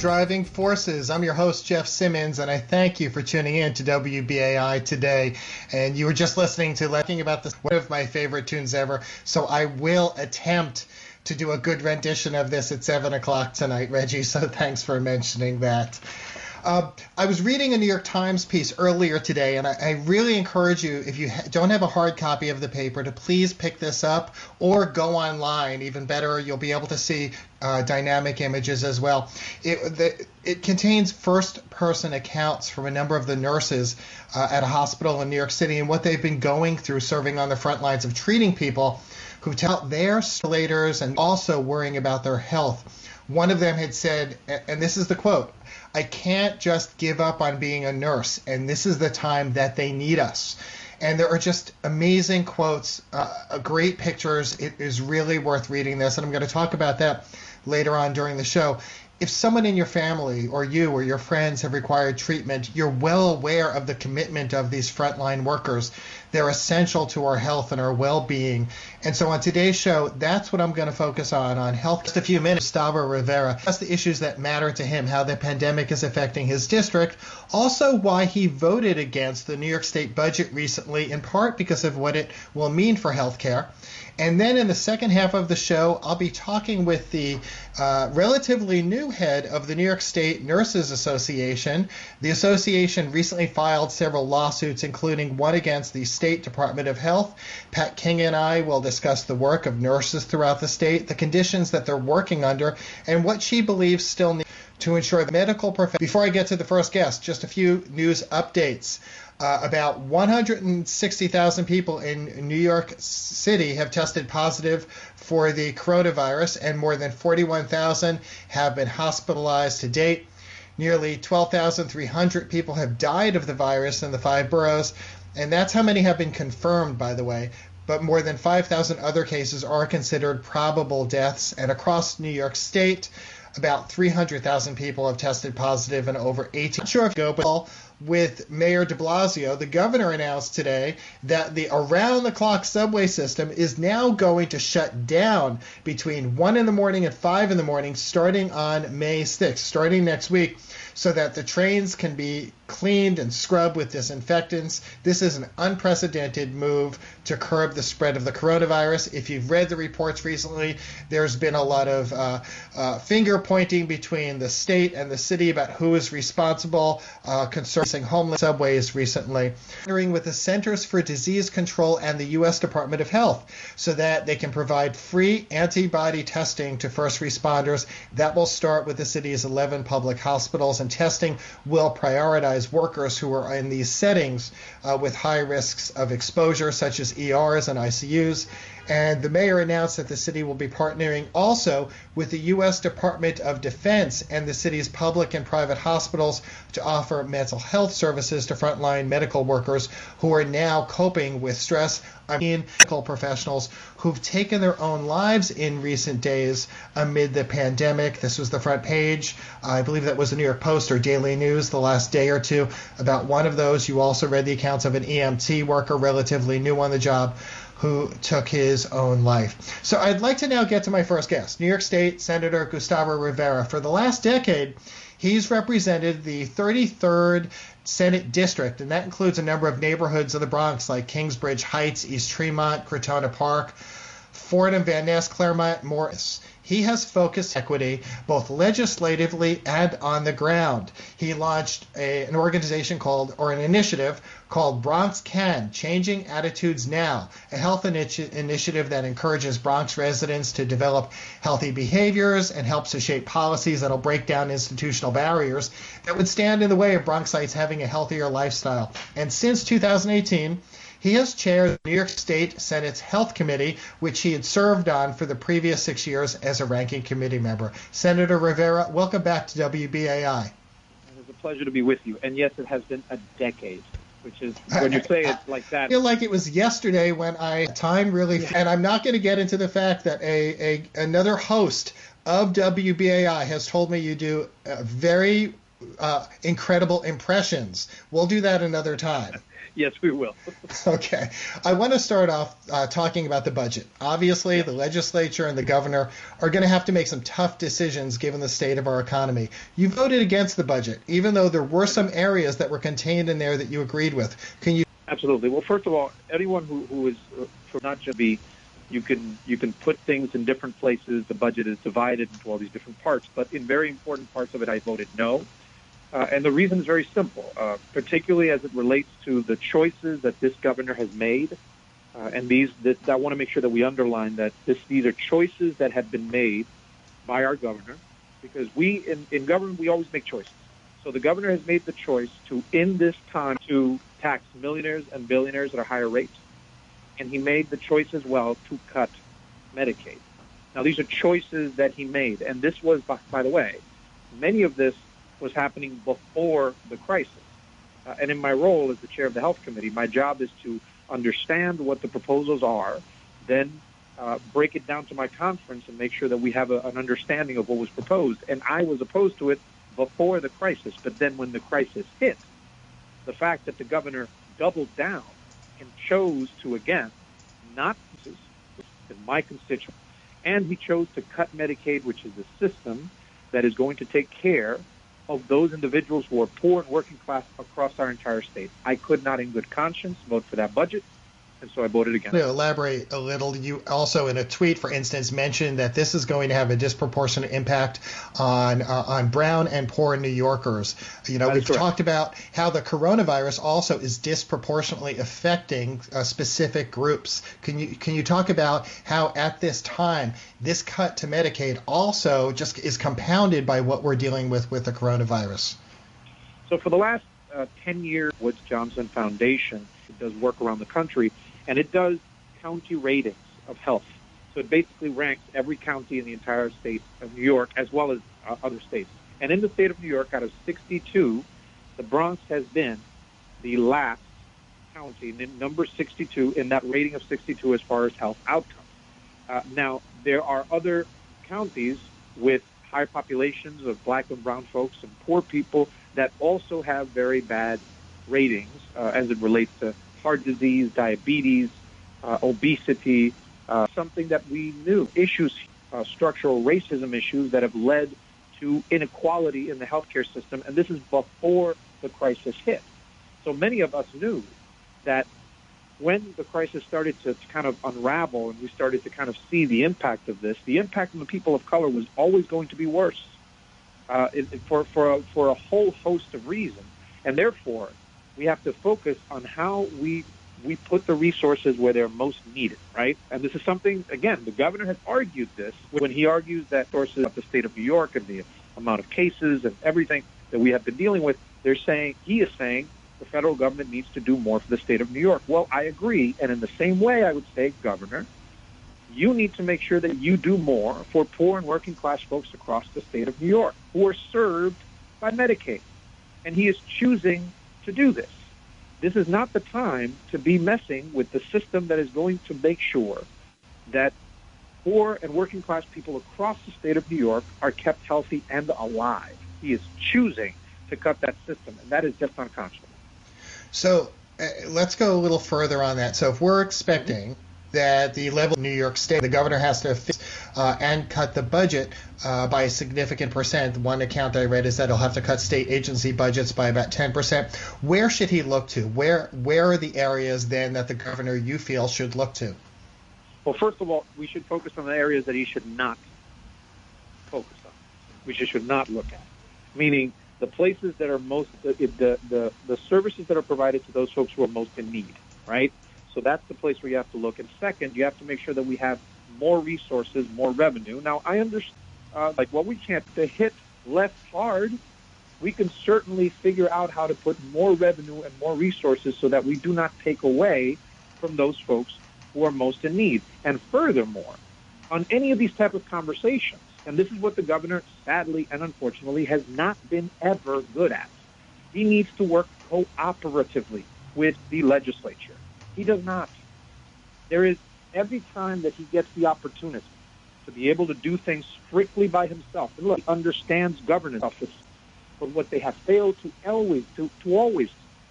Driving Forces. I'm your host, Jeff Simmons, and I thank you for tuning in to WBAI today. And you were just listening to Talking about this, one of my favorite tunes ever. So I will attempt to do a good rendition of this at 7 o'clock tonight, Reggie. So thanks for mentioning that. Uh, I was reading a New York Times piece earlier today, and I, I really encourage you, if you ha- don't have a hard copy of the paper, to please pick this up or go online. Even better, you'll be able to see uh, dynamic images as well. It, the, it contains first person accounts from a number of the nurses uh, at a hospital in New York City and what they've been going through serving on the front lines of treating people who tell their stilators and also worrying about their health. One of them had said, and this is the quote I can't just give up on being a nurse, and this is the time that they need us. And there are just amazing quotes, uh, great pictures. It is really worth reading this, and I'm going to talk about that later on during the show if someone in your family or you or your friends have required treatment, you're well aware of the commitment of these frontline workers. They're essential to our health and our well-being. And so on today's show, that's what I'm going to focus on on health. Just a few minutes. Gustavo Rivera. That's the issues that matter to him, how the pandemic is affecting his district. Also, why he voted against the New York State budget recently, in part because of what it will mean for healthcare. And then in the second half of the show, I'll be talking with the uh, relatively new head of the New York State Nurses Association. The association recently filed several lawsuits, including one against the State Department of Health. Pat Kane and I will discuss the work of nurses throughout the state, the conditions that they're working under, and what she believes still needs to ensure the medical profession. Before I get to the first guest, just a few news updates. Uh, about 160,000 people in New York City have tested positive for the coronavirus, and more than 41,000 have been hospitalized to date. Nearly 12,300 people have died of the virus in the five boroughs, and that's how many have been confirmed, by the way. But more than 5,000 other cases are considered probable deaths, and across New York State, about 300,000 people have tested positive and over 18. Sure with Mayor de Blasio, the governor announced today that the around the clock subway system is now going to shut down between 1 in the morning and 5 in the morning starting on May 6th, starting next week so that the trains can be cleaned and scrubbed with disinfectants. This is an unprecedented move to curb the spread of the coronavirus. If you've read the reports recently, there's been a lot of uh, uh, finger pointing between the state and the city about who is responsible uh, homeless subways recently. Partnering with the Centers for Disease Control and the U.S. Department of Health so that they can provide free antibody testing to first responders. That will start with the city's 11 public hospitals and testing will prioritize workers who are in these settings uh, with high risks of exposure, such as ERs and ICUs. And the mayor announced that the city will be partnering also with the U.S. Department of Defense and the city's public and private hospitals to offer mental health services to frontline medical workers who are now coping with stress. I mean, medical professionals who've taken their own lives in recent days amid the pandemic. This was the front page. I believe that was the New York Post or Daily News the last day or two about one of those. You also read the accounts of an EMT worker, relatively new on the job, who took his own life. So I'd like to now get to my first guest, New York State Senator Gustavo Rivera. For the last decade, he's represented the 33rd Senate district, and that includes a number of neighborhoods of the Bronx like Kingsbridge Heights, East Tremont, Crotona Park, Fordham, Van Nest, Claremont, Morris. He has focused equity both legislatively and on the ground. He launched a, an organization called, or an initiative called Bronx Can Changing Attitudes Now, a health initi- initiative that encourages Bronx residents to develop healthy behaviors and helps to shape policies that'll break down institutional barriers that would stand in the way of Bronxites having a healthier lifestyle. And since 2018, he has chaired the New York State Senate's Health Committee, which he had served on for the previous six years as a ranking committee member. Senator Rivera, welcome back to WBAI. It is a pleasure to be with you. And yes, it has been a decade which is when you say it like that. I feel like it was yesterday when I time really, yeah. and I'm not going to get into the fact that a, a another host of WBAI has told me you do very uh, incredible impressions. We'll do that another time. Yes, we will. okay. I want to start off uh, talking about the budget. Obviously, the legislature and the governor are going to have to make some tough decisions given the state of our economy. You voted against the budget, even though there were some areas that were contained in there that you agreed with. Can you? Absolutely. Well, first of all, anyone who, who is uh, not just be, you can you can put things in different places. The budget is divided into all these different parts, but in very important parts of it, I voted no. Uh, and the reason is very simple, uh, particularly as it relates to the choices that this governor has made. Uh, and these, I want to make sure that we underline that this, these are choices that have been made by our governor, because we in, in government we always make choices. So the governor has made the choice to, in this time, to tax millionaires and billionaires at a higher rate, and he made the choice as well to cut Medicaid. Now these are choices that he made, and this was, by, by the way, many of this was happening before the crisis. Uh, and in my role as the chair of the health committee, my job is to understand what the proposals are, then uh, break it down to my conference and make sure that we have a, an understanding of what was proposed. And I was opposed to it before the crisis, but then when the crisis hit, the fact that the governor doubled down and chose to again not in my constituent, and he chose to cut Medicaid, which is a system that is going to take care of those individuals who are poor and working class across our entire state. I could not, in good conscience, vote for that budget and so I voted against. To elaborate a little, you also in a tweet, for instance, mentioned that this is going to have a disproportionate impact on uh, on brown and poor New Yorkers. You know, we've talked about how the coronavirus also is disproportionately affecting uh, specific groups. Can you can you talk about how at this time this cut to Medicaid also just is compounded by what we're dealing with with the coronavirus? So for the last uh, 10 years, Woods Johnson Foundation does work around the country and it does county ratings of health. So it basically ranks every county in the entire state of New York as well as uh, other states. And in the state of New York, out of 62, the Bronx has been the last county, number 62 in that rating of 62 as far as health outcomes. Uh, now, there are other counties with high populations of black and brown folks and poor people that also have very bad ratings uh, as it relates to heart disease, diabetes, uh, obesity, uh, something that we knew, issues, uh, structural racism issues that have led to inequality in the healthcare system. And this is before the crisis hit. So many of us knew that when the crisis started to kind of unravel and we started to kind of see the impact of this, the impact on the people of color was always going to be worse uh, for, for, a, for a whole host of reasons. And therefore, we have to focus on how we we put the resources where they're most needed, right? And this is something, again, the governor has argued this when he argues that sources of the state of New York and the amount of cases and everything that we have been dealing with, they're saying, he is saying the federal government needs to do more for the state of New York. Well, I agree. And in the same way, I would say, governor, you need to make sure that you do more for poor and working class folks across the state of New York who are served by Medicaid. And he is choosing to do this. This is not the time to be messing with the system that is going to make sure that poor and working class people across the state of New York are kept healthy and alive. He is choosing to cut that system, and that is just unconscionable. So uh, let's go a little further on that. So if we're expecting mm-hmm that the level of New York State, the governor has to fix uh, and cut the budget uh, by a significant percent. One account I read is that he'll have to cut state agency budgets by about 10%. Where should he look to? Where where are the areas then that the governor you feel should look to? Well, first of all, we should focus on the areas that he should not focus on. which he should not look at, meaning the places that are most the, the the the services that are provided to those folks who are most in need, right? So that's the place where you have to look. And second, you have to make sure that we have more resources, more revenue. Now, I understand, uh, like, well, we can't hit less hard. We can certainly figure out how to put more revenue and more resources so that we do not take away from those folks who are most in need. And furthermore, on any of these type of conversations, and this is what the governor sadly and unfortunately has not been ever good at. He needs to work cooperatively with the legislature. He does not. There is every time that he gets the opportunity to be able to do things strictly by himself. And look, he understands governance office, but what they have failed to always to, to always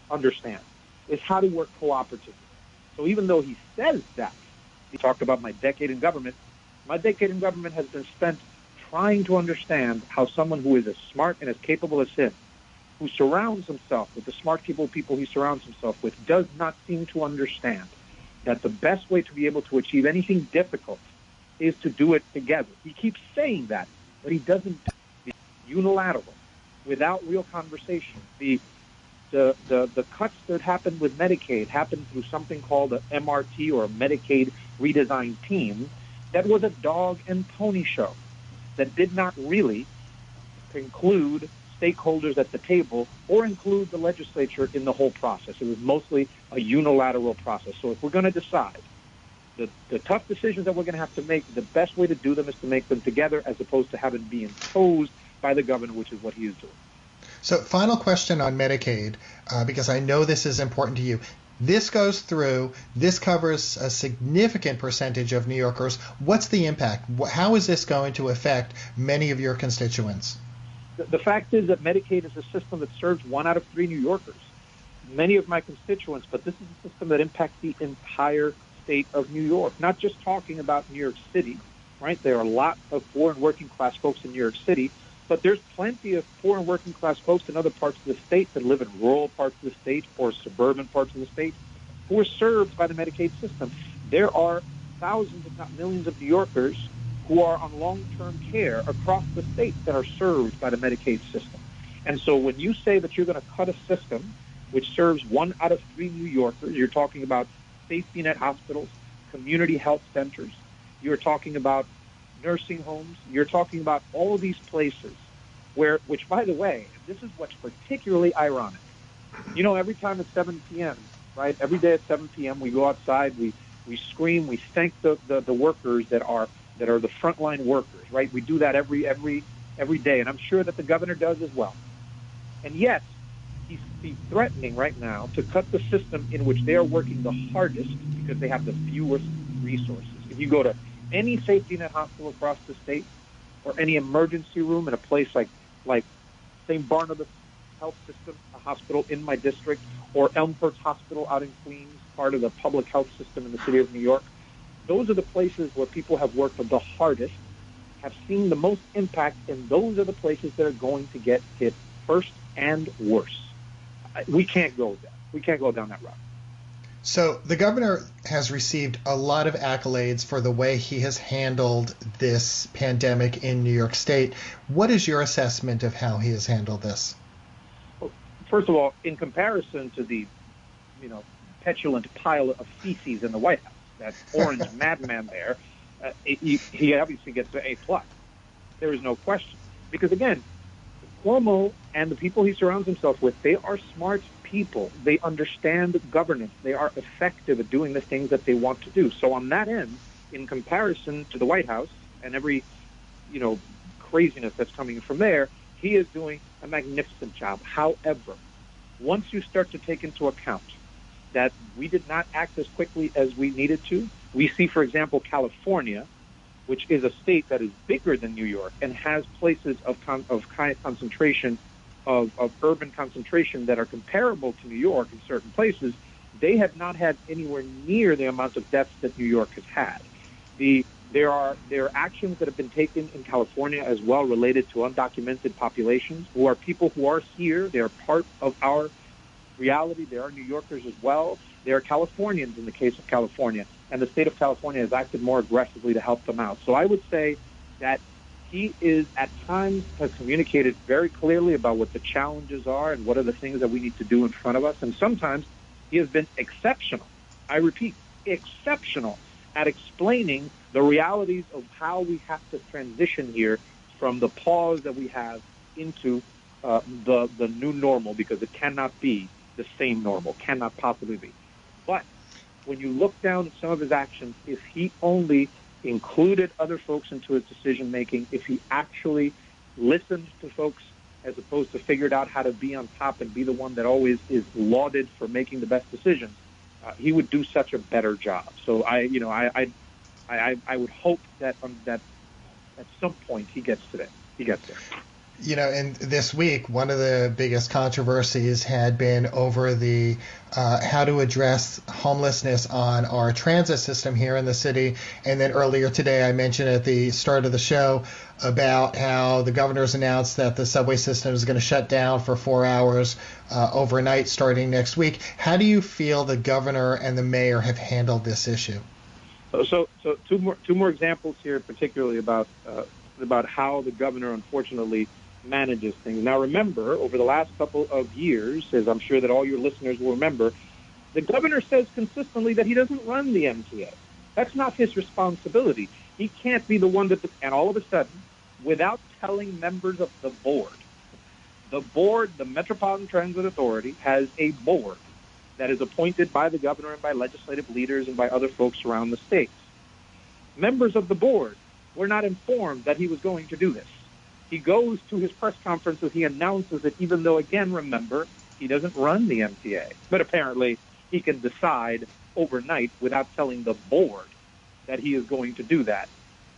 understand is how to work cooperatively. So even though he says that, he talked about my decade in government, my decade in government has been spent trying to understand how someone who is as smart and as capable as him, who surrounds himself with the smart people, people he surrounds himself with, does not seem to understand that the best way to be able to achieve anything difficult is to do it together. He keeps saying that, but he doesn't unilateral, without real conversation. The the, the, the cuts that happened with Medicaid happened through something called a MRT or a Medicaid redesign team that was a dog and pony show that did not really include stakeholders at the table or include the legislature in the whole process. It was mostly a unilateral process. So if we're going to decide the, the tough decisions that we're going to have to make, the best way to do them is to make them together as opposed to having it be imposed by the governor, which is what he is doing. So, final question on Medicaid, uh, because I know this is important to you. This goes through, this covers a significant percentage of New Yorkers. What's the impact? How is this going to affect many of your constituents? The, fact is that Medicaid is a system that serves one out of three New Yorkers. Many of my constituents, but this is a system that impacts the entire state of New York, not just talking about New York City, right? There are a lot of poor and working class folks in New York City, but there's plenty of poor and working class folks in other parts of the state that live in rural parts of the state or suburban parts of the state who are served by the Medicaid system. There are thousands, if not millions, of New Yorkers who are on long-term care across the state that are served by the Medicaid system. And so when you say that you're going to cut a system which serves one out of three New Yorkers, you're talking about safety net hospitals, community health centers, you're talking about nursing homes. You're talking about all of these places where, which by the way, this is what's particularly ironic. You know, every time at 7 p.m., right? Every day at 7 p.m., we go outside, we we scream, we thank the, the, the workers that are that are the frontline workers, right? We do that every every every day, and I'm sure that the governor does as well. And yet, he's, he's threatening right now to cut the system in which they are working the hardest because they have the fewest resources. If you go to any safety net hospital across the state or any emergency room in a place like like St. Barnabas Health System, a hospital in my district, or Elmhurst Hospital out in Queens, part of the public health system in the city of New York. Those are the places where people have worked the hardest, have seen the most impact, and those are the places that are going to get hit first and worse. We can't go there. We can't go down that route. So the governor has received a lot of accolades for the way he has handled this pandemic in New York State. What is your assessment of how he has handled this? Well, first of all, in comparison to the, you know, petulant pile of feces in the White House, that orange madman there, uh, he, he obviously gets an A plus. There is no question, because again, Cuomo and the people he surrounds himself with, they are smart people. They understand governance. They are effective at doing the things that they want to do. So on that end, in comparison to the White House and every, you know, craziness that's coming from there, he is doing a magnificent job. However, once you start to take into account that we did not act as quickly as we needed to, we see, for example, California, which is a state that is bigger than New York and has places of, con- of concentration of, of urban concentration that are comparable to New York in certain places, they have not had anywhere near the amount of deaths that New York has had. The there are there are actions that have been taken in California as well related to undocumented populations who are people who are here. They are part of our reality. there are New Yorkers as well. There are Californians in the case of California, and the state of California has acted more aggressively to help them out. So I would say that he is at times has communicated very clearly about what the challenges are and what are the things that we need to do in front of us. And sometimes he has been exceptional. I repeat, exceptional at explaining the realities of how we have to transition here from the pause that we have into uh, the the new normal because it cannot be the same normal, cannot possibly be. But when you look down at some of his actions, if he only included other folks into his decision making, if he actually listened to folks as opposed to figured out how to be on top and be the one that always is lauded for making the best decisions, uh, he would do such a better job. So I, you know, I, I, I, I would hope that um, that at some point he gets to that. He gets there. You know, in this week, one of the biggest controversies had been over the uh, how to address homelessness on our transit system here in the city. And then earlier today, I mentioned at the start of the show about how the governor's announced that the subway system is going to shut down for four hours uh, overnight starting next week. How do you feel the governor and the mayor have handled this issue? So, so two more two more examples here, particularly about uh, about how the governor unfortunately manages things. Now, remember, over the last couple of years, as I'm sure that all your listeners will remember, the governor says consistently that he doesn't run the MTA. That's not his responsibility. He can't be the one that, and all of a sudden, without telling members of the board, the board, the Metropolitan Transit Authority, has a board that is appointed by the governor and by legislative leaders and by other folks around the states. Members of the board were not informed that he was going to do this. He goes to his press conferences, he announces it, even though, again, remember, he doesn't run the MTA. But apparently, he can decide overnight without telling the board that he is going to do that.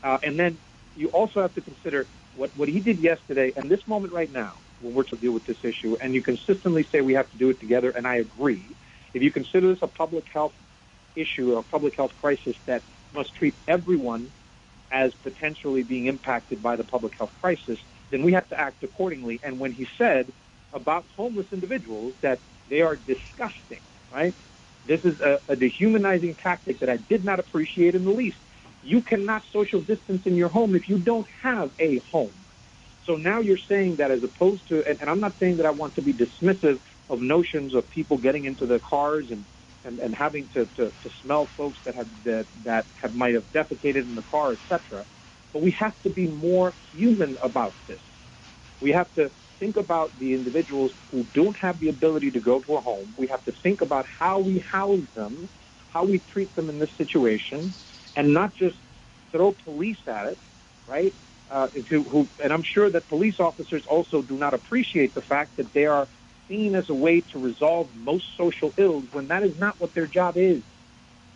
Uh, and then you also have to consider what, what he did yesterday and this moment right now when we're to deal with this issue. And you consistently say we have to do it together, and I agree. If you consider this a public health issue, a public health crisis that must treat everyone as potentially being impacted by the public health crisis, then we have to act accordingly. And when he said about homeless individuals that they are disgusting, right? This is a, a dehumanizing tactic that I did not appreciate in the least. You cannot social distance in your home if you don't have a home. So now you're saying that as opposed to, and, and I'm not saying that I want to be dismissive of notions of people getting into their cars and and, and having to, to, to smell folks that have that, that have might have defecated in the car, etc. But we have to be more human about this. We have to think about the individuals who don't have the ability to go to a home. We have to think about how we house them, how we treat them in this situation, and not just throw police at it, right? Uh, to, who, and I'm sure that police officers also do not appreciate the fact that they are seen as a way to resolve most social ills when that is not what their job is.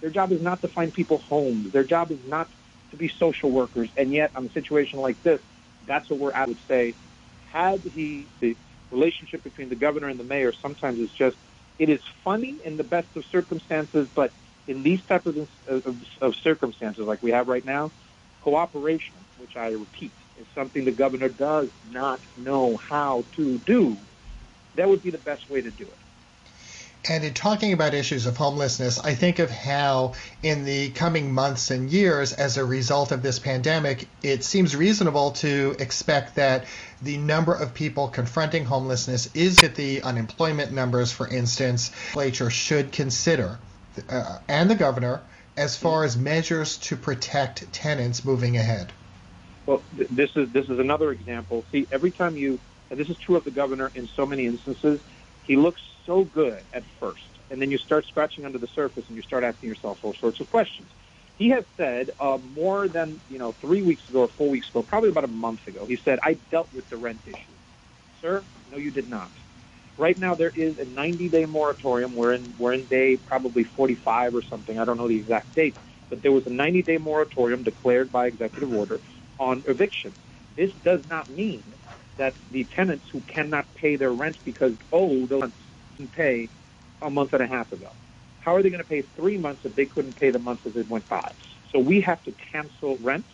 Their job is not to find people homes. Their job is not to be social workers. And yet, on a situation like this, that's what we're. I would say, had he, the relationship between the governor and the mayor sometimes is just, it is funny in the best of circumstances, but in these types of, of, of circumstances like we have right now, cooperation, which I repeat, is something the governor does not know how to do. That would be the best way to do it. And in talking about issues of homelessness, I think of how in the coming months and years, as a result of this pandemic, it seems reasonable to expect that the number of people confronting homelessness is at the unemployment numbers, for instance, legislature should consider, uh, and the governor, as far as measures to protect tenants moving ahead. Well, this is this is another example. See, every time you and this is true of the governor in so many instances, he looks so good at first, and then you start scratching under the surface and you start asking yourself all sorts of questions. He has said uh, more than you know three weeks ago or four weeks ago, probably about a month ago. He said, "I dealt with the rent issue." Sir, no, you did not. Right now, there is a 90-day moratorium. We're in we're in day probably 45 or something. I don't know the exact date, but there was a 90-day moratorium declared by executive order on eviction. This does not mean that the tenants who cannot pay their rent because oh the didn't pay a month and a half ago. How are they going to pay three months if they couldn't pay the month as it went by? So we have to cancel rents.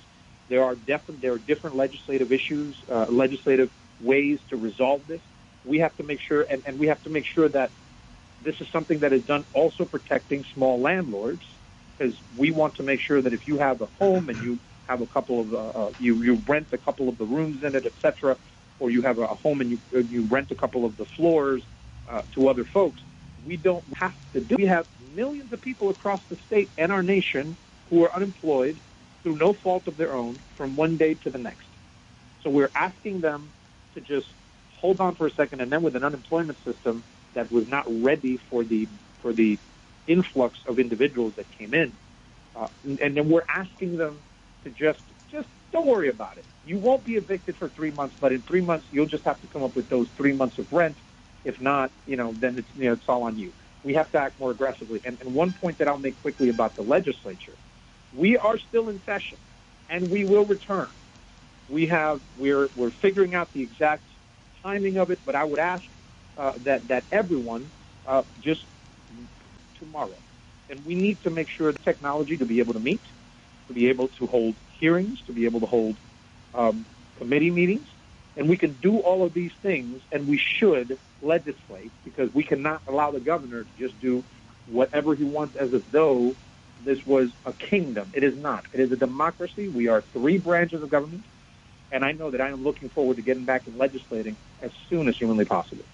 There are different there are different legislative issues, uh, legislative ways to resolve this. We have to make sure, and, and we have to make sure that this is something that is done also protecting small landlords, because we want to make sure that if you have a home and you have a couple of uh, uh, you you rent a couple of the rooms in it, etc or you have a home and you you rent a couple of the floors uh, to other folks. We don't have to do. We have millions of people across the state and our nation who are unemployed through no fault of their own from one day to the next. So we're asking them to just hold on for a second, and then with an unemployment system that was not ready for the for the influx of individuals that came in, uh, and then we're asking them to just just don't worry about it. You won't be evicted for three months, but in three months you'll just have to come up with those three months of rent. If not, you know, then it's you know it's all on you. We have to act more aggressively. And, and one point that I'll make quickly about the legislature, we are still in session, and we will return. We have we're we're figuring out the exact timing of it, but I would ask uh, that that everyone uh, just tomorrow, and we need to make sure the technology to be able to meet, to be able to hold hearings, to be able to hold um, committee meetings, and we can do all of these things, and we should legislate because we cannot allow the governor to just do whatever he wants as if though this was a kingdom. It is not. It is a democracy. We are three branches of government, and I know that I am looking forward to getting back and legislating as soon as humanly possible.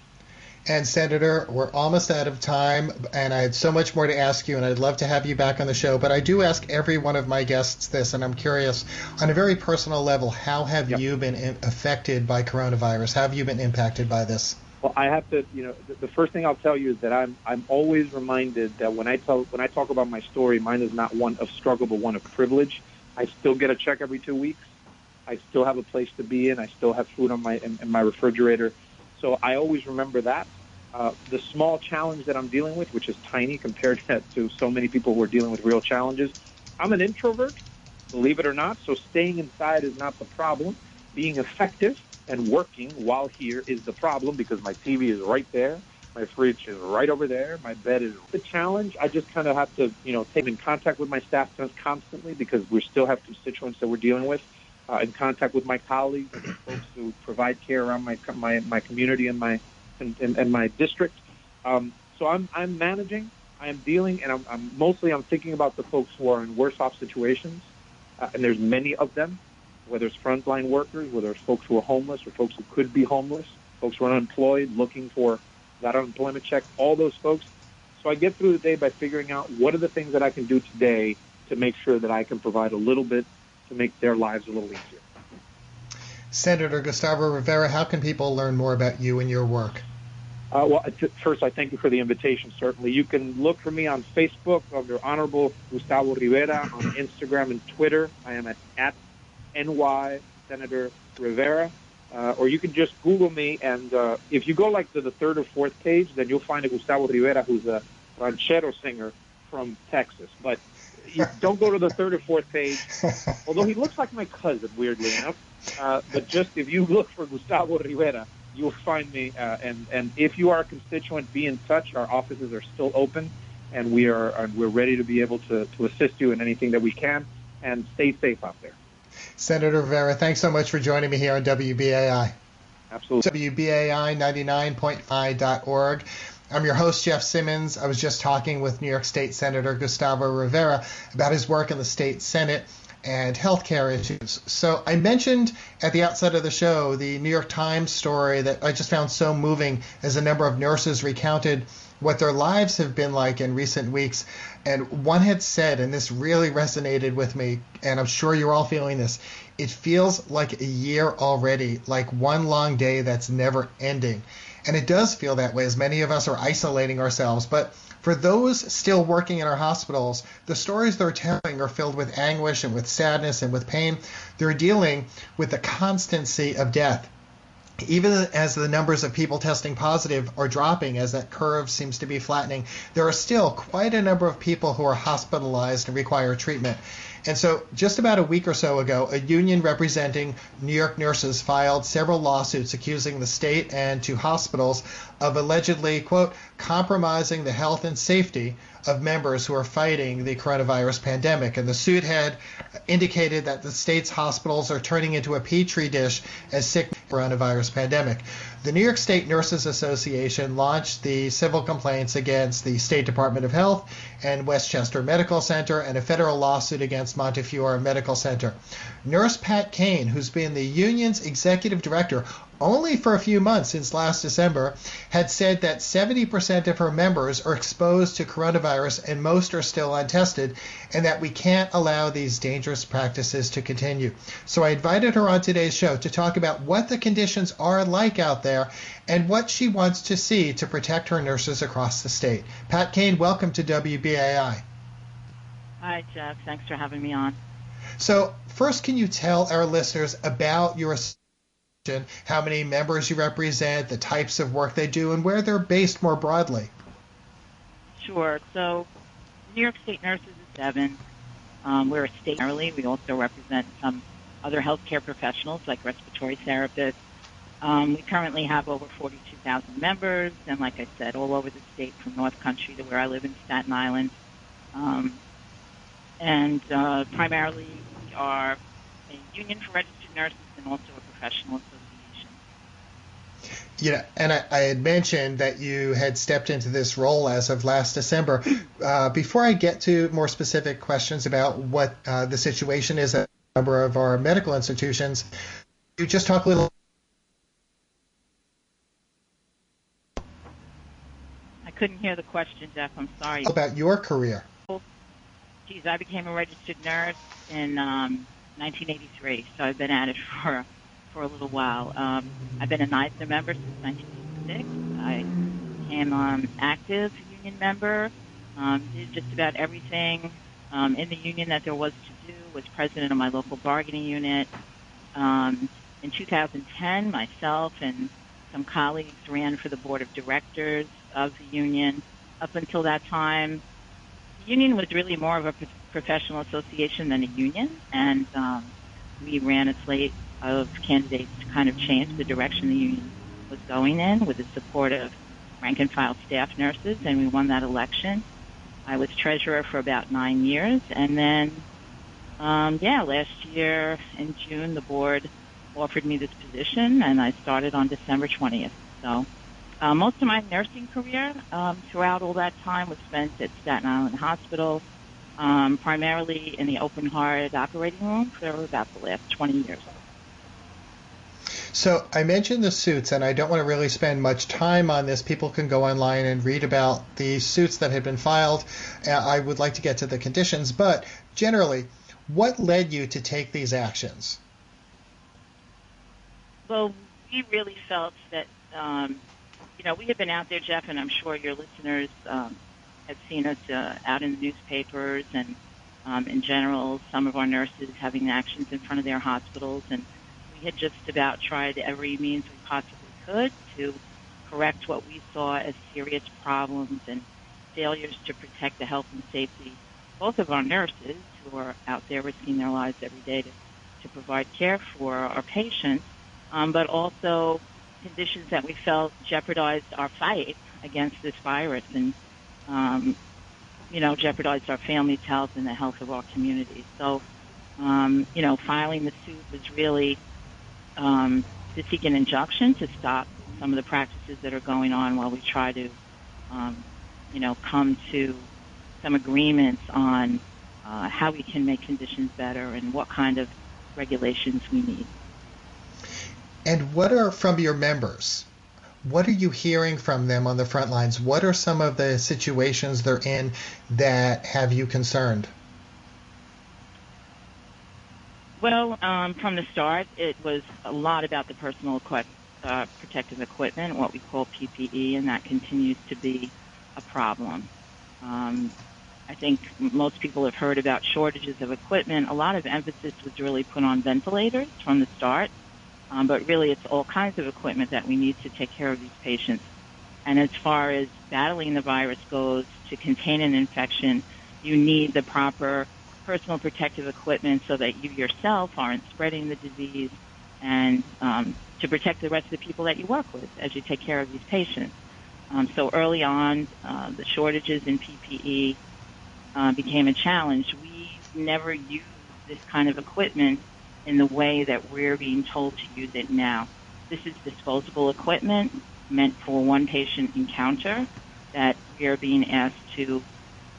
And Senator, we're almost out of time, and I had so much more to ask you, and I'd love to have you back on the show. But I do ask every one of my guests this, and I'm curious, on a very personal level, how have yep. you been affected by coronavirus? How have you been impacted by this? Well, I have to, you know, the, the first thing I'll tell you is that I'm I'm always reminded that when I tell when I talk about my story, mine is not one of struggle, but one of privilege. I still get a check every two weeks. I still have a place to be in. I still have food on my in, in my refrigerator. So I always remember that. Uh, the small challenge that I'm dealing with, which is tiny compared to so many people who are dealing with real challenges. I'm an introvert, believe it or not, so staying inside is not the problem. Being effective and working while here is the problem because my TV is right there. My fridge is right over there. My bed is the challenge. I just kind of have to, you know, take in contact with my staff constantly because we still have constituents that we're dealing with. Uh, in contact with my colleagues and folks who provide care around my my my community and my and, and, and my district. Um, so I'm, I'm managing, I'm dealing, and I'm, I'm, mostly I'm thinking about the folks who are in worse off situations, uh, and there's many of them, whether it's frontline workers, whether it's folks who are homeless or folks who could be homeless, folks who are unemployed, looking for that unemployment check, all those folks. So I get through the day by figuring out what are the things that I can do today to make sure that I can provide a little bit to make their lives a little easier. Senator Gustavo Rivera, how can people learn more about you and your work? Uh, well, first, I thank you for the invitation. Certainly, you can look for me on Facebook under Honorable Gustavo Rivera on Instagram and Twitter. I am at at ny Senator Rivera, uh, or you can just Google me. And uh, if you go like to the third or fourth page, then you'll find a Gustavo Rivera who's a ranchero singer from Texas. But you don't go to the third or fourth page, although he looks like my cousin, weirdly enough. Uh, but just if you look for Gustavo Rivera, you'll find me. Uh, and and if you are a constituent, be in touch. Our offices are still open, and we are and we're ready to be able to to assist you in anything that we can. And stay safe out there. Senator Rivera, thanks so much for joining me here on WBAI. Absolutely. WBAI99.5.org. I'm your host, Jeff Simmons. I was just talking with New York State Senator Gustavo Rivera about his work in the state Senate and healthcare issues. So I mentioned at the outset of the show the New York Times story that I just found so moving as a number of nurses recounted what their lives have been like in recent weeks. And one had said, and this really resonated with me, and I'm sure you're all feeling this, it feels like a year already, like one long day that's never ending. And it does feel that way as many of us are isolating ourselves. But for those still working in our hospitals, the stories they're telling are filled with anguish and with sadness and with pain. They're dealing with the constancy of death. Even as the numbers of people testing positive are dropping, as that curve seems to be flattening, there are still quite a number of people who are hospitalized and require treatment. And so, just about a week or so ago, a union representing New York nurses filed several lawsuits accusing the state and two hospitals of allegedly, quote, compromising the health and safety of members who are fighting the coronavirus pandemic. And the suit had indicated that the state's hospitals are turning into a petri dish as sick coronavirus pandemic. The New York State Nurses Association launched the civil complaints against the State Department of Health and Westchester Medical Center and a federal lawsuit against Montefiore Medical Center. Nurse Pat Kane, who's been the union's executive director only for a few months since last December, had said that 70% of her members are exposed to coronavirus and most are still untested, and that we can't allow these dangerous practices to continue. So I invited her on today's show to talk about what the conditions are like out there and what she wants to see to protect her nurses across the state. Pat Kane, welcome to WBAI. Hi, Jeff. Thanks for having me on. So, first, can you tell our listeners about your how many members you represent, the types of work they do, and where they're based more broadly. Sure. So, New York State Nurses is seven. Um, we're a state We also represent some other healthcare professionals like respiratory therapists, Um, we currently have over 42,000 members, and like I said, all over the state from North Country to where I live in Staten Island. Um, and uh, primarily, we are a union for registered nurses and also a professional association. You know, and I, I had mentioned that you had stepped into this role as of last December. Uh, before I get to more specific questions about what uh, the situation is at a number of our medical institutions, you just talk a little I couldn't hear the question, Jeff. I'm sorry. About your career. Geez, I became a registered nurse in um, 1983, so I've been at it for for a little while. Um, I've been a NYSNA member since 1986. I became um, active union member. Um, did just about everything um, in the union that there was to do. Was president of my local bargaining unit. Um, in 2010, myself and some colleagues ran for the board of directors of the union. Up until that time, the union was really more of a professional association than a union, and um, we ran a slate of candidates to kind of change the direction the union was going in with the support of rank and file staff nurses, and we won that election. I was treasurer for about nine years, and then, um, yeah, last year in June, the board offered me this position, and I started on December 20th. So uh, most of my nursing career um, throughout all that time was spent at Staten Island Hospital, um, primarily in the open heart operating room for about the last 20 years. So I mentioned the suits, and I don't want to really spend much time on this. People can go online and read about the suits that had been filed. Uh, I would like to get to the conditions, but generally, what led you to take these actions? Well, we really felt that um, you know, we have been out there, Jeff, and I'm sure your listeners um, have seen us uh, out in the newspapers and um, in general, some of our nurses having actions in front of their hospitals. And we had just about tried every means we possibly could to correct what we saw as serious problems and failures to protect the health and safety both of our nurses who are out there risking their lives every day to, to provide care for our patients, um, but also conditions that we felt jeopardized our fight against this virus and, um, you know, jeopardized our family's health and the health of our community. So, um, you know, filing the suit was really um, to seek an injunction to stop some of the practices that are going on while we try to, um, you know, come to some agreements on uh, how we can make conditions better and what kind of regulations we need. And what are from your members? What are you hearing from them on the front lines? What are some of the situations they're in that have you concerned? Well, um, from the start, it was a lot about the personal uh, protective equipment, what we call PPE, and that continues to be a problem. Um, I think most people have heard about shortages of equipment. A lot of emphasis was really put on ventilators from the start. Um, but really, it's all kinds of equipment that we need to take care of these patients. And as far as battling the virus goes, to contain an infection, you need the proper personal protective equipment so that you yourself aren't spreading the disease and um, to protect the rest of the people that you work with as you take care of these patients. Um, so early on, uh, the shortages in PPE uh, became a challenge. We never used this kind of equipment in the way that we're being told to use it now. This is disposable equipment meant for one patient encounter that we are being asked to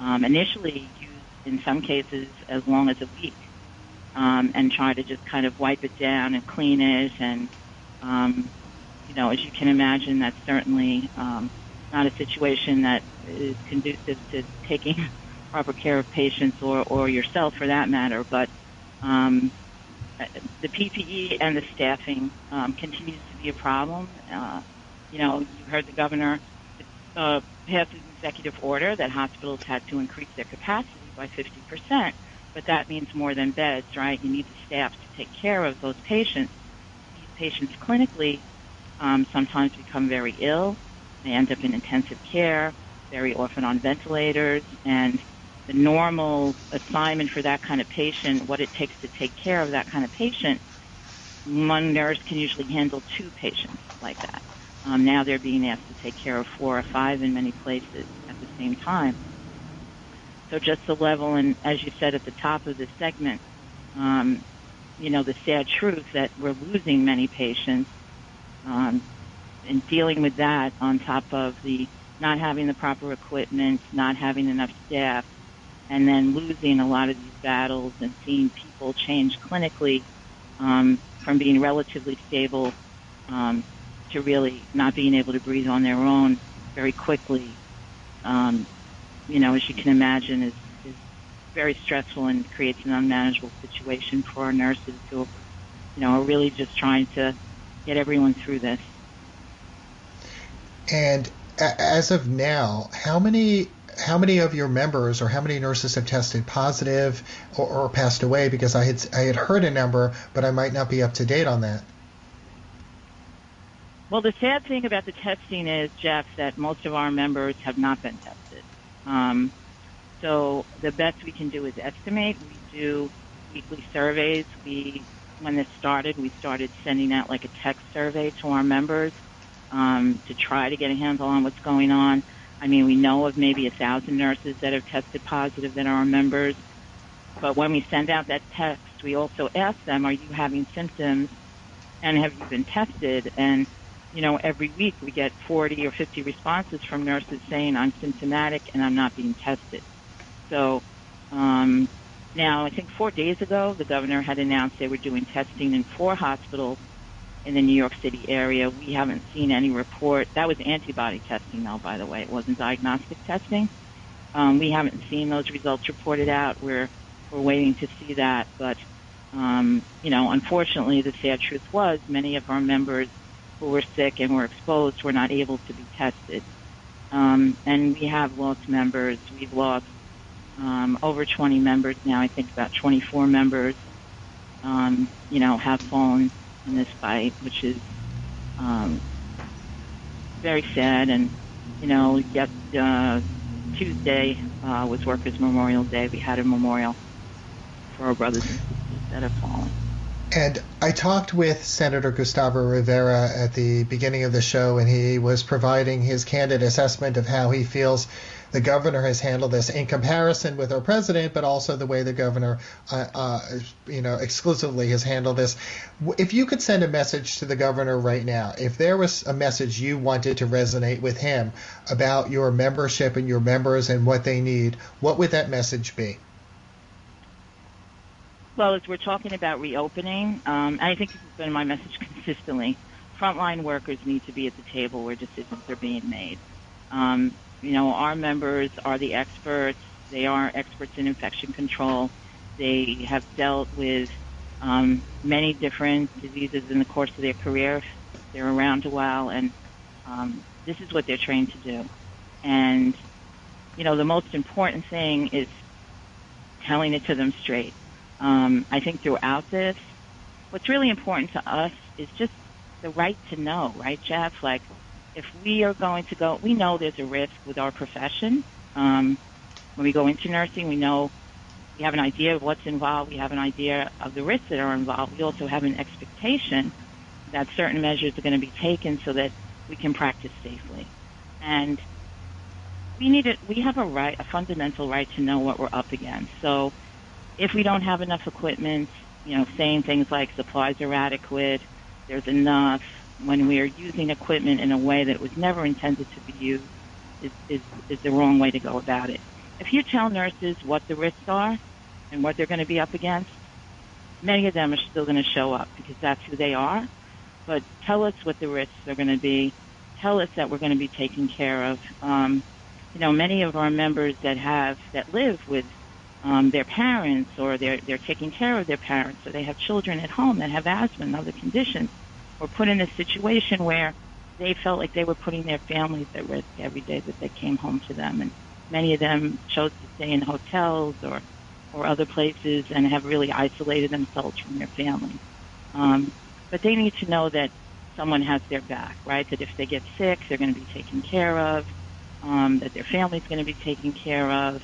um, initially in some cases as long as a week um, and try to just kind of wipe it down and clean it. And, um, you know, as you can imagine, that's certainly um, not a situation that is conducive to taking proper care of patients or, or yourself for that matter. But um, the PPE and the staffing um, continues to be a problem. Uh, you know, you heard the governor uh, pass an executive order that hospitals had to increase their capacity by 50%, but that means more than beds, right? You need the staff to take care of those patients. These patients clinically um, sometimes become very ill. They end up in intensive care, very often on ventilators, and the normal assignment for that kind of patient, what it takes to take care of that kind of patient, one nurse can usually handle two patients like that. Um, now they're being asked to take care of four or five in many places at the same time. So just the level, and as you said at the top of the segment, um, you know, the sad truth that we're losing many patients, um, and dealing with that on top of the not having the proper equipment, not having enough staff, and then losing a lot of these battles and seeing people change clinically um, from being relatively stable um, to really not being able to breathe on their own very quickly. Um, you know, as you can imagine, is, is very stressful and creates an unmanageable situation for our nurses who, you know, are really just trying to get everyone through this. And as of now, how many how many of your members or how many nurses have tested positive or, or, passed away? Because I had I had heard a number, but I might not be up to date on that. Well, the sad thing about the testing is, Jeff, that most of our members have not been tested. Um, so the best we can do is estimate. We do weekly surveys. We, when this started, we started sending out like a text survey to our members um, to try to get a handle on what's going on. I mean, we know of maybe a thousand nurses that have tested positive that are our members. But when we send out that text, we also ask them, are you having symptoms and have you been tested? And you know, every week we get 40 or 50 responses from nurses saying I'm symptomatic and I'm not being tested. So um, now, I think four days ago, the governor had announced they were doing testing in four hospitals in the New York City area. We haven't seen any report. That was antibody testing, though, by the way. It wasn't diagnostic testing. Um, we haven't seen those results reported out. We're we're waiting to see that, but um, you know, unfortunately, the sad truth was many of our members who were sick and were exposed were not able to be tested. Um, and we have lost members. We've lost um, over 20 members now. I think about 24 members, um, you know, have fallen in this fight, which is um, very sad. And you know, yet uh, Tuesday uh, was Workers' Memorial Day. We had a memorial for our brothers and sisters that have fallen. And I talked with Senator Gustavo Rivera at the beginning of the show, and he was providing his candid assessment of how he feels the governor has handled this in comparison with our president, but also the way the governor, uh, uh, you know, exclusively has handled this. If you could send a message to the governor right now, if there was a message you wanted to resonate with him about your membership and your members and what they need, what would that message be? Well, as we're talking about reopening, um, I think this has been my message consistently. Frontline workers need to be at the table where decisions are being made. Um, you know, our members are the experts. They are experts in infection control. They have dealt with um, many different diseases in the course of their career. They're around a while, and um, this is what they're trained to do. And you know, the most important thing is telling it to them straight. Um, I think throughout this, what's really important to us is just the right to know, right, Jeff? Like, if we are going to go, we know there's a risk with our profession. Um, when we go into nursing, we know we have an idea of what's involved. We have an idea of the risks that are involved. We also have an expectation that certain measures are going to be taken so that we can practice safely. And we need it. We have a right, a fundamental right to know what we're up against. So if we don't have enough equipment, you know, saying things like supplies are adequate, there's enough, when we are using equipment in a way that was never intended to be used is, is, is the wrong way to go about it. If you tell nurses what the risks are and what they're going to be up against, many of them are still going to show up because that's who they are. But tell us what the risks are going to be. Tell us that we're going to be taken care of. Um, you know, many of our members that have that live with um, their parents or they're they're taking care of their parents or they have children at home that have asthma and other conditions were put in a situation where they felt like they were putting their families at risk every day that they came home to them and many of them chose to stay in hotels or or other places and have really isolated themselves from their families. Um, but they need to know that someone has their back, right? That if they get sick, they're going to be taken care of, um, that their family's going to be taken care of,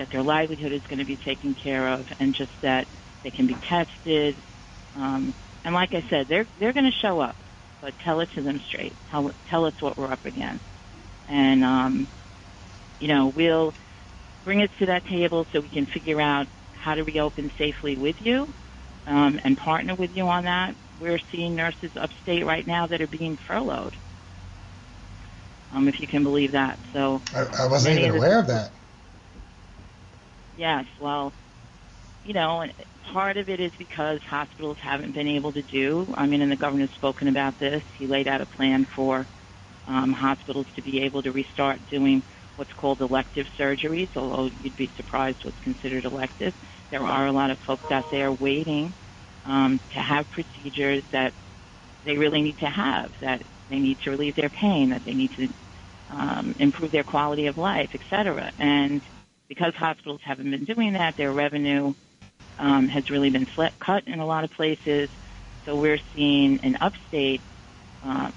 that their livelihood is going to be taken care of, and just that they can be tested. Um, and like I said, they're they're going to show up, but tell it to them straight. Tell tell us what we're up against, and um, you know we'll bring it to that table so we can figure out how to reopen safely with you um, and partner with you on that. We're seeing nurses upstate right now that are being furloughed. Um, if you can believe that. So I, I wasn't even aware of that. Yes, well, you know, part of it is because hospitals haven't been able to do. I mean, and the governor's spoken about this. He laid out a plan for um, hospitals to be able to restart doing what's called elective surgeries, although you'd be surprised what's considered elective. There are a lot of folks out there waiting um, to have procedures that they really need to have, that they need to relieve their pain, that they need to um, improve their quality of life, et cetera. And because hospitals haven't been doing that, their revenue um, has really been cut in a lot of places. So we're seeing in upstate um,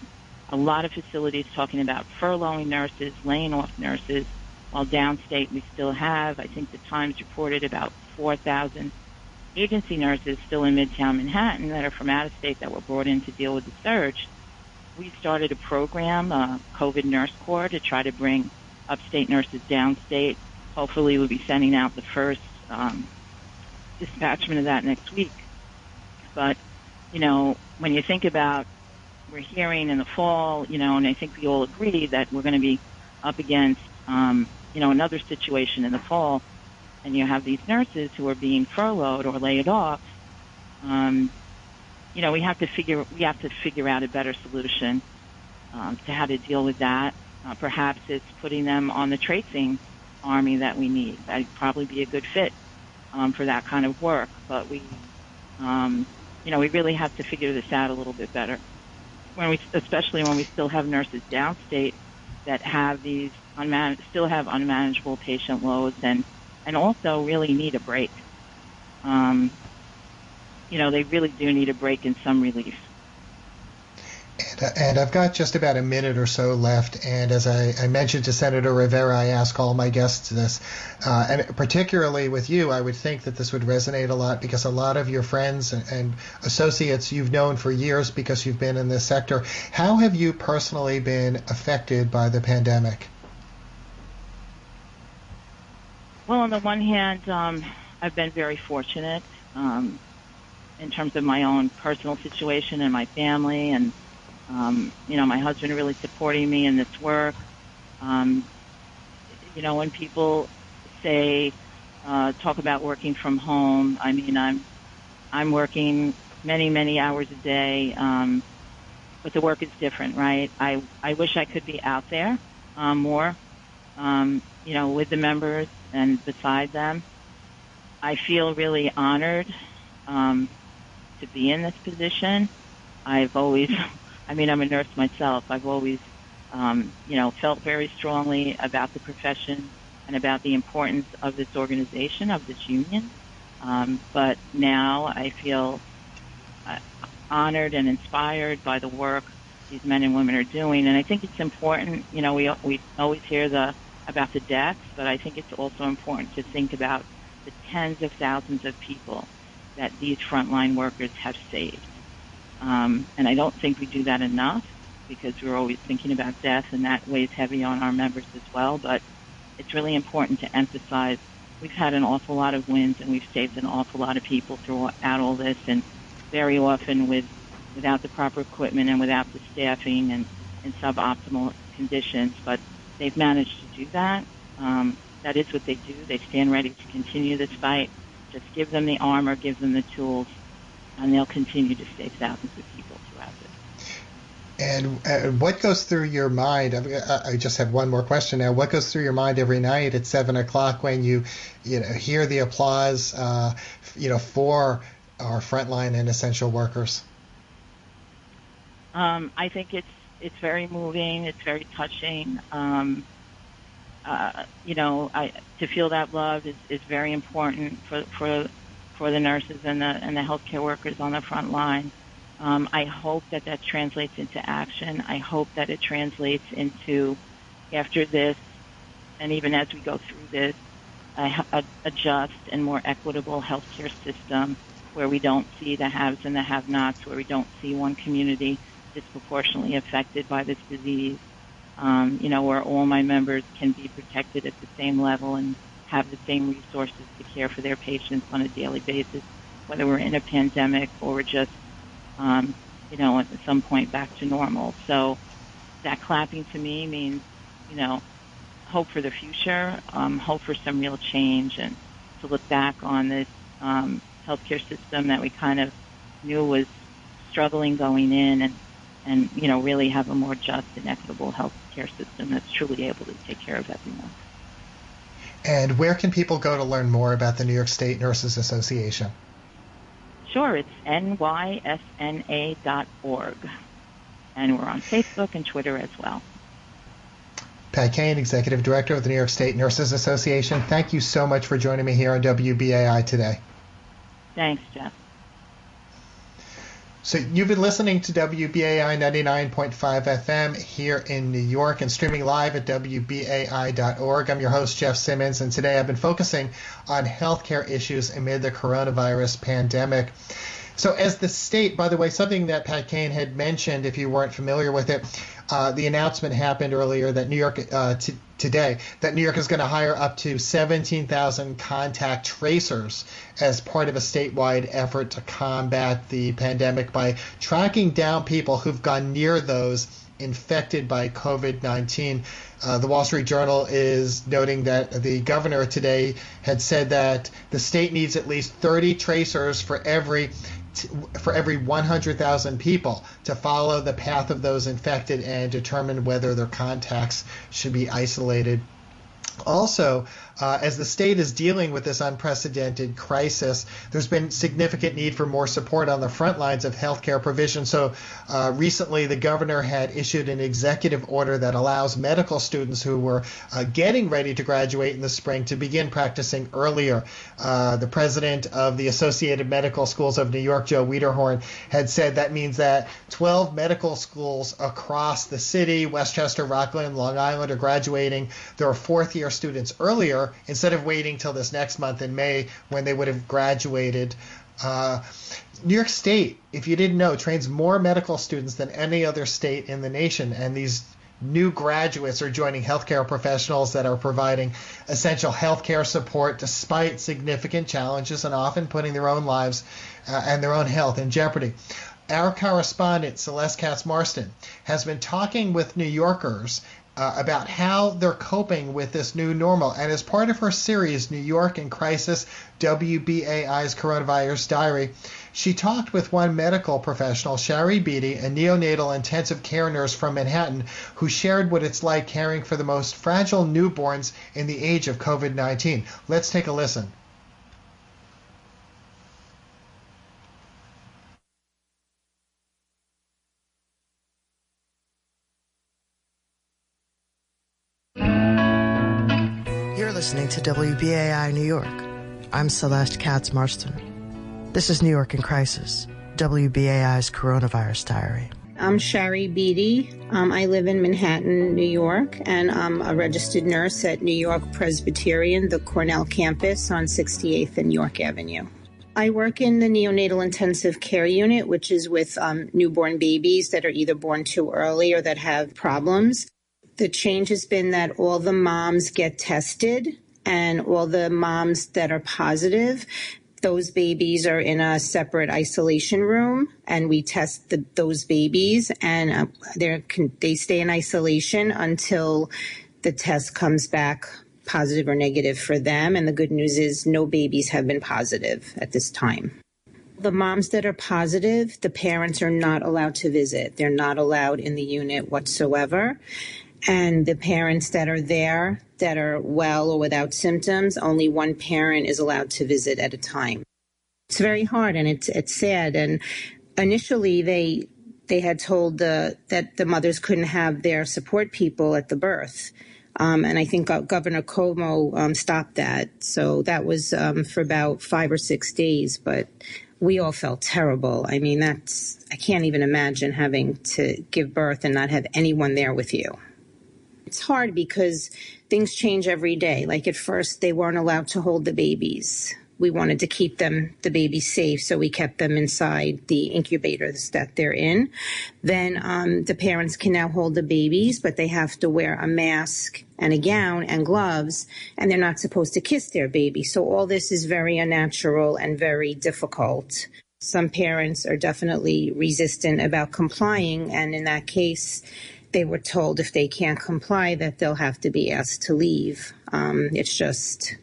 a lot of facilities talking about furloughing nurses, laying off nurses, while downstate we still have, I think the Times reported about 4,000 agency nurses still in Midtown Manhattan that are from out of state that were brought in to deal with the surge. We started a program, a COVID Nurse Corps, to try to bring upstate nurses downstate. Hopefully, we'll be sending out the first um, dispatchment of that next week. But, you know, when you think about we're hearing in the fall, you know, and I think we all agree that we're going to be up against, um, you know, another situation in the fall and you have these nurses who are being furloughed or laid off, um, you know, we have to figure we have to figure out a better solution um, to how to deal with that. Uh, perhaps it's putting them on the tracing army that we need. That'd probably be a good fit um, for that kind of work. But we, um, you know, we really have to figure this out a little bit better. When we, especially when we still have nurses downstate that have these unman- still have unmanageable patient loads and and also really need a break. Um, you know, they really do need a break and some relief. And, I've got just about a minute or so left. And as I, I mentioned to Senator Rivera, I ask all my guests this, uh, and particularly with you, I would think that this would resonate a lot because a lot of your friends and, and associates you've known for years because you've been in this sector. How have you personally been affected by the pandemic? Well, on the one hand, um, I've been very fortunate um, in terms of my own personal situation and my family, and um, you know, my husband really supporting me in this work. Um, you know, when people say uh, talk about working from home, I mean, I'm I'm working many many hours a day, um, but the work is different, right? I I wish I could be out there um, more, um, you know, with the members and beside them. I feel really honored um, to be in this position. I've always, I mean, I'm a nurse myself. I've always, um, you know, felt very strongly about the profession and about the importance of this organization, of this union. Um, but now I feel uh, honored and inspired by the work these men and women are doing. And I think it's important, you know, we, we always hear the about the deaths, but I think it's also important to think about the tens of thousands of people that these frontline workers have saved. Um, and I don't think we do that enough because we're always thinking about death, and that weighs heavy on our members as well. But it's really important to emphasize we've had an awful lot of wins, and we've saved an awful lot of people throughout all this, and very often with without the proper equipment and without the staffing and in suboptimal conditions. But they've managed to do that. Um, that is what they do. They stand ready to continue this fight. Just give them the armor, give them the tools, and they'll continue to save thousands of people throughout this. And uh, what goes through your mind? I just have one more question now. What goes through your mind every night at seven o'clock when you, you know, hear the applause, uh, you know, for our frontline and essential workers? Um, I think it's it's very moving. It's very touching. Um, uh, you know, I, to feel that love is, is very important for for for the nurses and the and the healthcare workers on the front line. Um, I hope that that translates into action. I hope that it translates into after this, and even as we go through this, a, a, a just and more equitable healthcare system where we don't see the haves and the have-nots, where we don't see one community disproportionately affected by this disease. Um, you know, where all my members can be protected at the same level and have the same resources to care for their patients on a daily basis, whether we're in a pandemic or we're just, um, you know, at some point back to normal. So that clapping to me means, you know, hope for the future, um, hope for some real change, and to look back on this um, healthcare system that we kind of knew was struggling going in, and and you know really have a more just and equitable healthcare system that's truly able to take care of everyone. And where can people go to learn more about the New York State Nurses Association? Sure, it's nysna.org. And we're on Facebook and Twitter as well. Pat Kane, Executive Director of the New York State Nurses Association. Thank you so much for joining me here on WBAI today. Thanks, Jeff. So you've been listening to WBAI 99.5 FM here in New York and streaming live at WBAI.org. I'm your host, Jeff Simmons, and today I've been focusing on healthcare issues amid the coronavirus pandemic. So, as the state, by the way, something that Pat Kane had mentioned, if you weren't familiar with it, uh, the announcement happened earlier that New York uh, t- today that New York is going to hire up to 17,000 contact tracers as part of a statewide effort to combat the pandemic by tracking down people who've gone near those infected by COVID 19. Uh, the Wall Street Journal is noting that the governor today had said that the state needs at least 30 tracers for every for every 100,000 people to follow the path of those infected and determine whether their contacts should be isolated. Also, uh, as the state is dealing with this unprecedented crisis, there's been significant need for more support on the front lines of healthcare provision. So, uh, recently, the governor had issued an executive order that allows medical students who were uh, getting ready to graduate in the spring to begin practicing earlier. Uh, the president of the Associated Medical Schools of New York, Jo Wiederhorn, had said that means that 12 medical schools across the city, Westchester, Rockland, Long Island, are graduating their fourth year students earlier instead of waiting till this next month in May when they would have graduated. Uh, New York State, if you didn't know, trains more medical students than any other state in the nation, and these new graduates are joining healthcare professionals that are providing essential healthcare support despite significant challenges and often putting their own lives uh, and their own health in jeopardy. Our correspondent, Celeste Katz Marston, has been talking with New Yorkers uh, about how they're coping with this new normal. And as part of her series, New York in Crisis WBAI's Coronavirus Diary, she talked with one medical professional, Shari Beatty, a neonatal intensive care nurse from Manhattan, who shared what it's like caring for the most fragile newborns in the age of COVID 19. Let's take a listen. Listening to WBAI New York. I'm Celeste Katz Marston. This is New York in Crisis, WBAI's Coronavirus Diary. I'm Shari Beatty. Um, I live in Manhattan, New York, and I'm a registered nurse at New York Presbyterian, the Cornell campus on 68th and York Avenue. I work in the neonatal intensive care unit, which is with um, newborn babies that are either born too early or that have problems the change has been that all the moms get tested and all the moms that are positive those babies are in a separate isolation room and we test the, those babies and uh, they stay in isolation until the test comes back positive or negative for them. And the good news is no babies have been positive at this time. The moms that are positive, the parents are not allowed to visit. They're not allowed in the unit whatsoever and the parents that are there that are well or without symptoms, only one parent is allowed to visit at a time. It's very hard and it's it's sad. And initially they they had told the that the mothers couldn't have their support people at the birth. Um, and I think Governor Cuomo um, stopped that. So that was um, for about five or six days. But we all felt terrible. I mean, that's I can't even imagine having to give birth and not have anyone there with you it's hard because things change every day. Like at first, they weren't allowed to hold the babies. we wanted to keep them, the babies safe, so we kept them inside the incubators that they're in. Then um, the parents can now hold the babies, but they have to wear a mask and a gown and gloves, and they're not supposed to kiss their baby. So all this is very unnatural and very difficult. Some parents are definitely resistant about complying, and in that case, they were told if they can't comply that they'll have to be asked to leave. Um, it's just,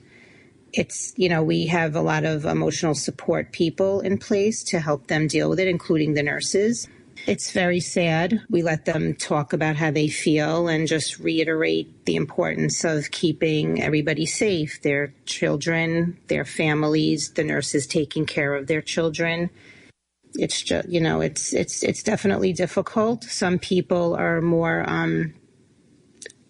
it's, you know, we have a lot of emotional support people in place to help them deal with it, including the nurses. It's very sad. We let them talk about how they feel and just reiterate the importance of keeping everybody safe their children, their families, the nurses taking care of their children it's just you know it's it's it's definitely difficult. Some people are more um,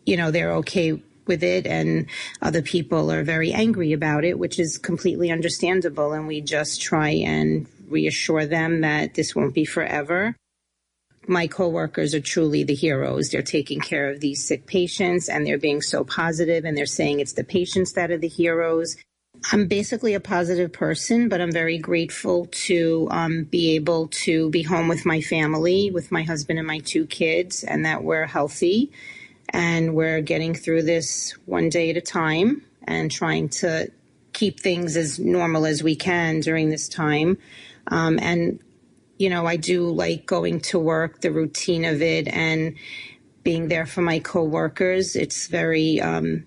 you know they're okay with it and other people are very angry about it which is completely understandable and we just try and reassure them that this won't be forever my coworkers are truly the heroes. They're taking care of these sick patients and they're being so positive and they're saying it's the patients that are the heroes. I'm basically a positive person, but I'm very grateful to um, be able to be home with my family, with my husband and my two kids, and that we're healthy and we're getting through this one day at a time and trying to keep things as normal as we can during this time. Um, and, you know, I do like going to work, the routine of it, and being there for my coworkers. It's very, um,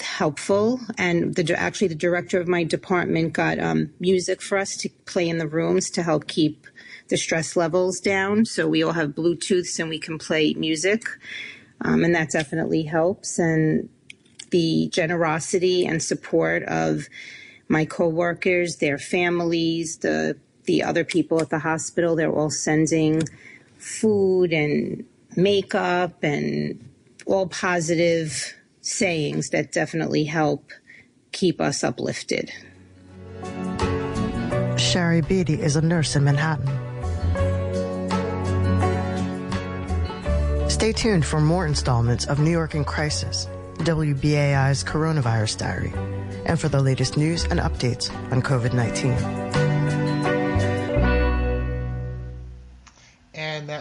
helpful. And the, actually, the director of my department got um, music for us to play in the rooms to help keep the stress levels down. So we all have Bluetooths and we can play music. Um, and that definitely helps. And the generosity and support of my coworkers, their families, the the other people at the hospital, they're all sending food and makeup and all positive sayings that definitely help keep us uplifted. Shari Beatty is a nurse in Manhattan. Stay tuned for more installments of New York in Crisis, WBAI's Coronavirus Diary, and for the latest news and updates on COVID 19.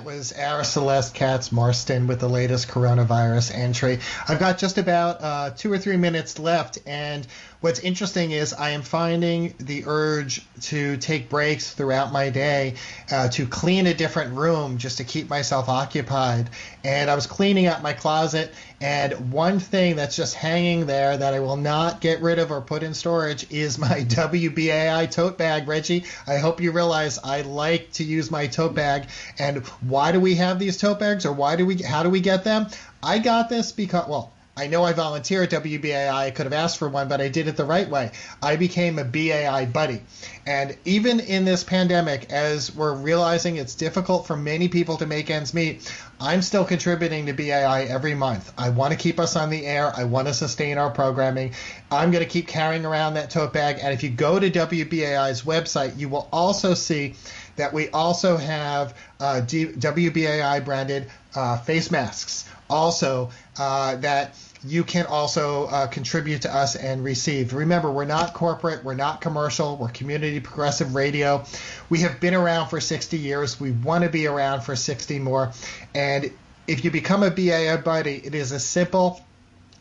Was Ara Celeste Katz Marston with the latest coronavirus entry. I've got just about uh, two or three minutes left, and what's interesting is I am finding the urge to take breaks throughout my day uh, to clean a different room just to keep myself occupied. And I was cleaning out my closet, and one thing that's just hanging there that I will not get rid of or put in storage is my WBAI tote bag. Reggie, I hope you realize I like to use my tote bag. And why do we have these tote bags, or why do we? How do we get them? I got this because well I know I volunteer at WBAI. I could have asked for one, but I did it the right way. I became a BAI buddy. And even in this pandemic, as we're realizing it's difficult for many people to make ends meet, I'm still contributing to BAI every month. I want to keep us on the air. I want to sustain our programming. I'm going to keep carrying around that tote bag. And if you go to WBAI's website, you will also see that we also have uh, WBAI branded uh, face masks. Also, uh, that you can also uh, contribute to us and receive. Remember, we're not corporate, we're not commercial, we're community progressive radio. We have been around for 60 years. We want to be around for 60 more. And if you become a BAI buddy, it is as simple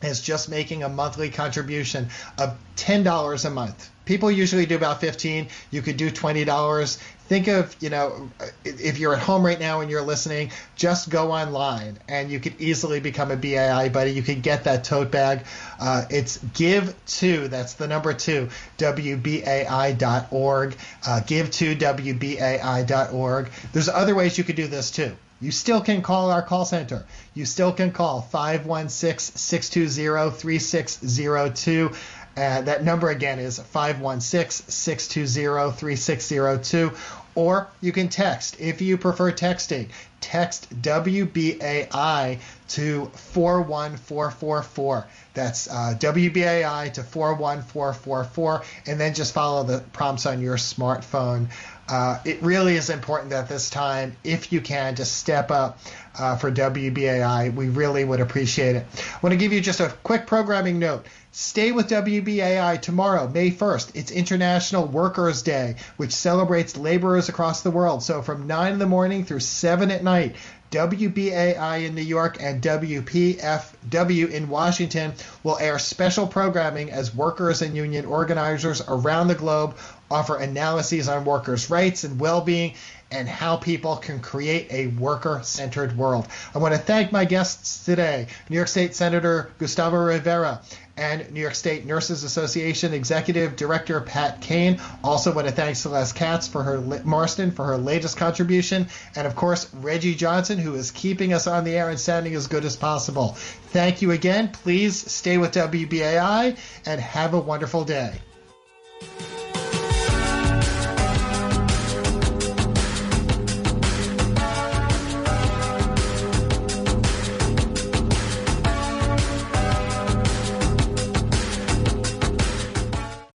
as just making a monthly contribution of $10 a month. People usually do about 15. You could do $20 think of you know if you're at home right now and you're listening just go online and you could easily become a bai buddy. You can get that tote bag. Uh, it's give to that's the number two wbai.org uh, give to wbai.org there's other ways you could do this too. You still can call our call center. You still can call 516 620 3602. Uh, that number again is 516 620 3602. Or you can text if you prefer texting. Text WBAI to 41444. That's uh, WBAI to 41444. And then just follow the prompts on your smartphone. uh, it really is important that this time, if you can, to step up uh, for WBAI. We really would appreciate it. I want to give you just a quick programming note. Stay with WBAI tomorrow, May 1st. It's International Workers' Day, which celebrates laborers across the world. So from 9 in the morning through 7 at night, WBAI in New York and WPFW in Washington will air special programming as workers and union organizers around the globe offer analyses on workers' rights and well being and how people can create a worker centered world. I want to thank my guests today New York State Senator Gustavo Rivera and New York State Nurses Association Executive Director Pat Kane. Also want to thank Celeste Katz for her Marston for her latest contribution, and of course Reggie Johnson who is keeping us on the air and sounding as good as possible. Thank you again. Please stay with WBAI and have a wonderful day.